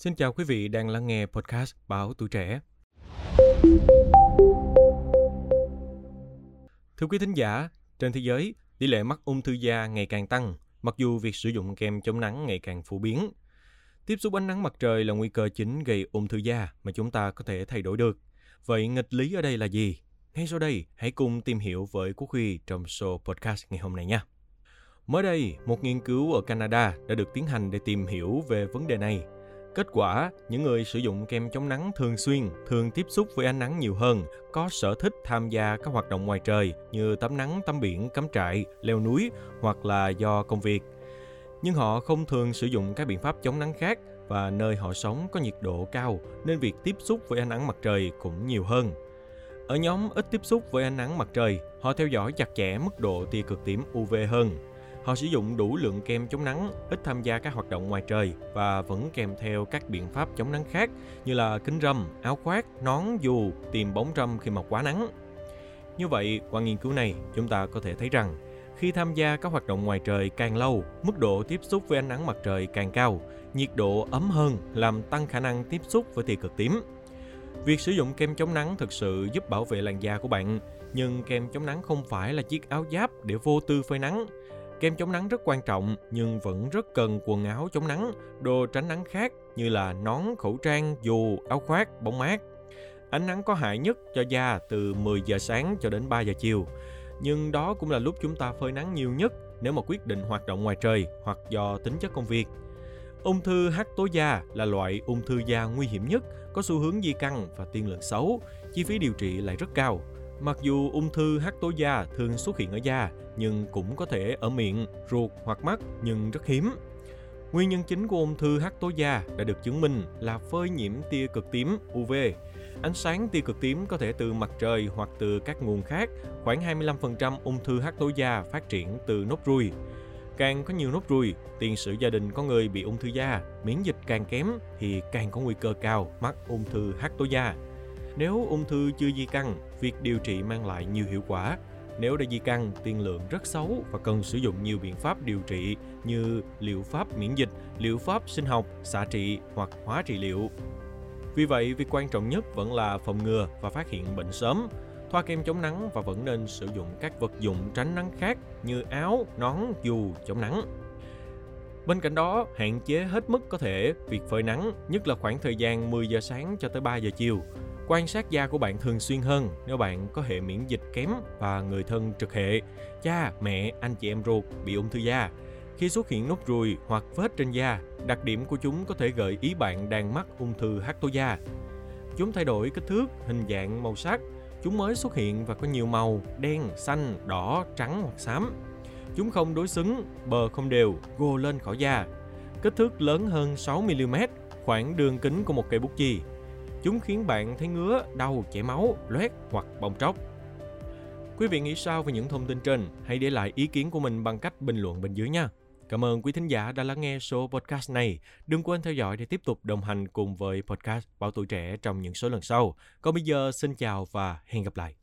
Xin chào quý vị đang lắng nghe podcast Báo Tuổi Trẻ. Thưa quý thính giả, trên thế giới, tỷ lệ mắc ung thư da ngày càng tăng, mặc dù việc sử dụng kem chống nắng ngày càng phổ biến. Tiếp xúc ánh nắng mặt trời là nguy cơ chính gây ung thư da mà chúng ta có thể thay đổi được. Vậy nghịch lý ở đây là gì? Ngay sau đây, hãy cùng tìm hiểu với Quốc Huy trong show podcast ngày hôm nay nha. Mới đây, một nghiên cứu ở Canada đã được tiến hành để tìm hiểu về vấn đề này. Kết quả, những người sử dụng kem chống nắng thường xuyên, thường tiếp xúc với ánh nắng nhiều hơn, có sở thích tham gia các hoạt động ngoài trời như tắm nắng, tắm biển, cắm trại, leo núi hoặc là do công việc. Nhưng họ không thường sử dụng các biện pháp chống nắng khác và nơi họ sống có nhiệt độ cao nên việc tiếp xúc với ánh nắng mặt trời cũng nhiều hơn. Ở nhóm ít tiếp xúc với ánh nắng mặt trời, họ theo dõi chặt chẽ mức độ tia cực tím UV hơn. Họ sử dụng đủ lượng kem chống nắng, ít tham gia các hoạt động ngoài trời và vẫn kèm theo các biện pháp chống nắng khác như là kính râm, áo khoác, nón, dù, tìm bóng râm khi mà quá nắng. Như vậy, qua nghiên cứu này, chúng ta có thể thấy rằng khi tham gia các hoạt động ngoài trời càng lâu, mức độ tiếp xúc với ánh nắng mặt trời càng cao, nhiệt độ ấm hơn làm tăng khả năng tiếp xúc với tia cực tím. Việc sử dụng kem chống nắng thực sự giúp bảo vệ làn da của bạn, nhưng kem chống nắng không phải là chiếc áo giáp để vô tư phơi nắng. Kem chống nắng rất quan trọng nhưng vẫn rất cần quần áo chống nắng, đồ tránh nắng khác như là nón, khẩu trang, dù, áo khoác, bóng mát. Ánh nắng có hại nhất cho da từ 10 giờ sáng cho đến 3 giờ chiều. Nhưng đó cũng là lúc chúng ta phơi nắng nhiều nhất nếu mà quyết định hoạt động ngoài trời hoặc do tính chất công việc. Ung thư hắc tố da là loại ung thư da nguy hiểm nhất, có xu hướng di căn và tiên lượng xấu, chi phí điều trị lại rất cao. Mặc dù ung thư hắc tố da thường xuất hiện ở da, nhưng cũng có thể ở miệng, ruột hoặc mắt nhưng rất hiếm. Nguyên nhân chính của ung thư hắc tố da đã được chứng minh là phơi nhiễm tia cực tím UV. Ánh sáng tia cực tím có thể từ mặt trời hoặc từ các nguồn khác. Khoảng 25% ung thư hắc tố da phát triển từ nốt ruồi. Càng có nhiều nốt ruồi, tiền sử gia đình có người bị ung thư da, miễn dịch càng kém thì càng có nguy cơ cao mắc ung thư hắc tố da. Nếu ung thư chưa di căn, việc điều trị mang lại nhiều hiệu quả. Nếu đã di căn, tiên lượng rất xấu và cần sử dụng nhiều biện pháp điều trị như liệu pháp miễn dịch, liệu pháp sinh học, xạ trị hoặc hóa trị liệu. Vì vậy, việc quan trọng nhất vẫn là phòng ngừa và phát hiện bệnh sớm, thoa kem chống nắng và vẫn nên sử dụng các vật dụng tránh nắng khác như áo, nón, dù chống nắng. Bên cạnh đó, hạn chế hết mức có thể việc phơi nắng, nhất là khoảng thời gian 10 giờ sáng cho tới 3 giờ chiều. Quan sát da của bạn thường xuyên hơn nếu bạn có hệ miễn dịch kém và người thân trực hệ, cha, mẹ, anh chị em ruột bị ung thư da. Khi xuất hiện nốt ruồi hoặc vết trên da, đặc điểm của chúng có thể gợi ý bạn đang mắc ung thư hắc tố da. Chúng thay đổi kích thước, hình dạng, màu sắc. Chúng mới xuất hiện và có nhiều màu đen, xanh, đỏ, trắng hoặc xám. Chúng không đối xứng, bờ không đều, gồ lên khỏi da. Kích thước lớn hơn 6mm, khoảng đường kính của một cây bút chì. Chúng khiến bạn thấy ngứa, đau, chảy máu, loét hoặc bong tróc. Quý vị nghĩ sao về những thông tin trên? Hãy để lại ý kiến của mình bằng cách bình luận bên dưới nha. Cảm ơn quý thính giả đã lắng nghe số podcast này. Đừng quên theo dõi để tiếp tục đồng hành cùng với podcast Bảo Tuổi Trẻ trong những số lần sau. Còn bây giờ, xin chào và hẹn gặp lại.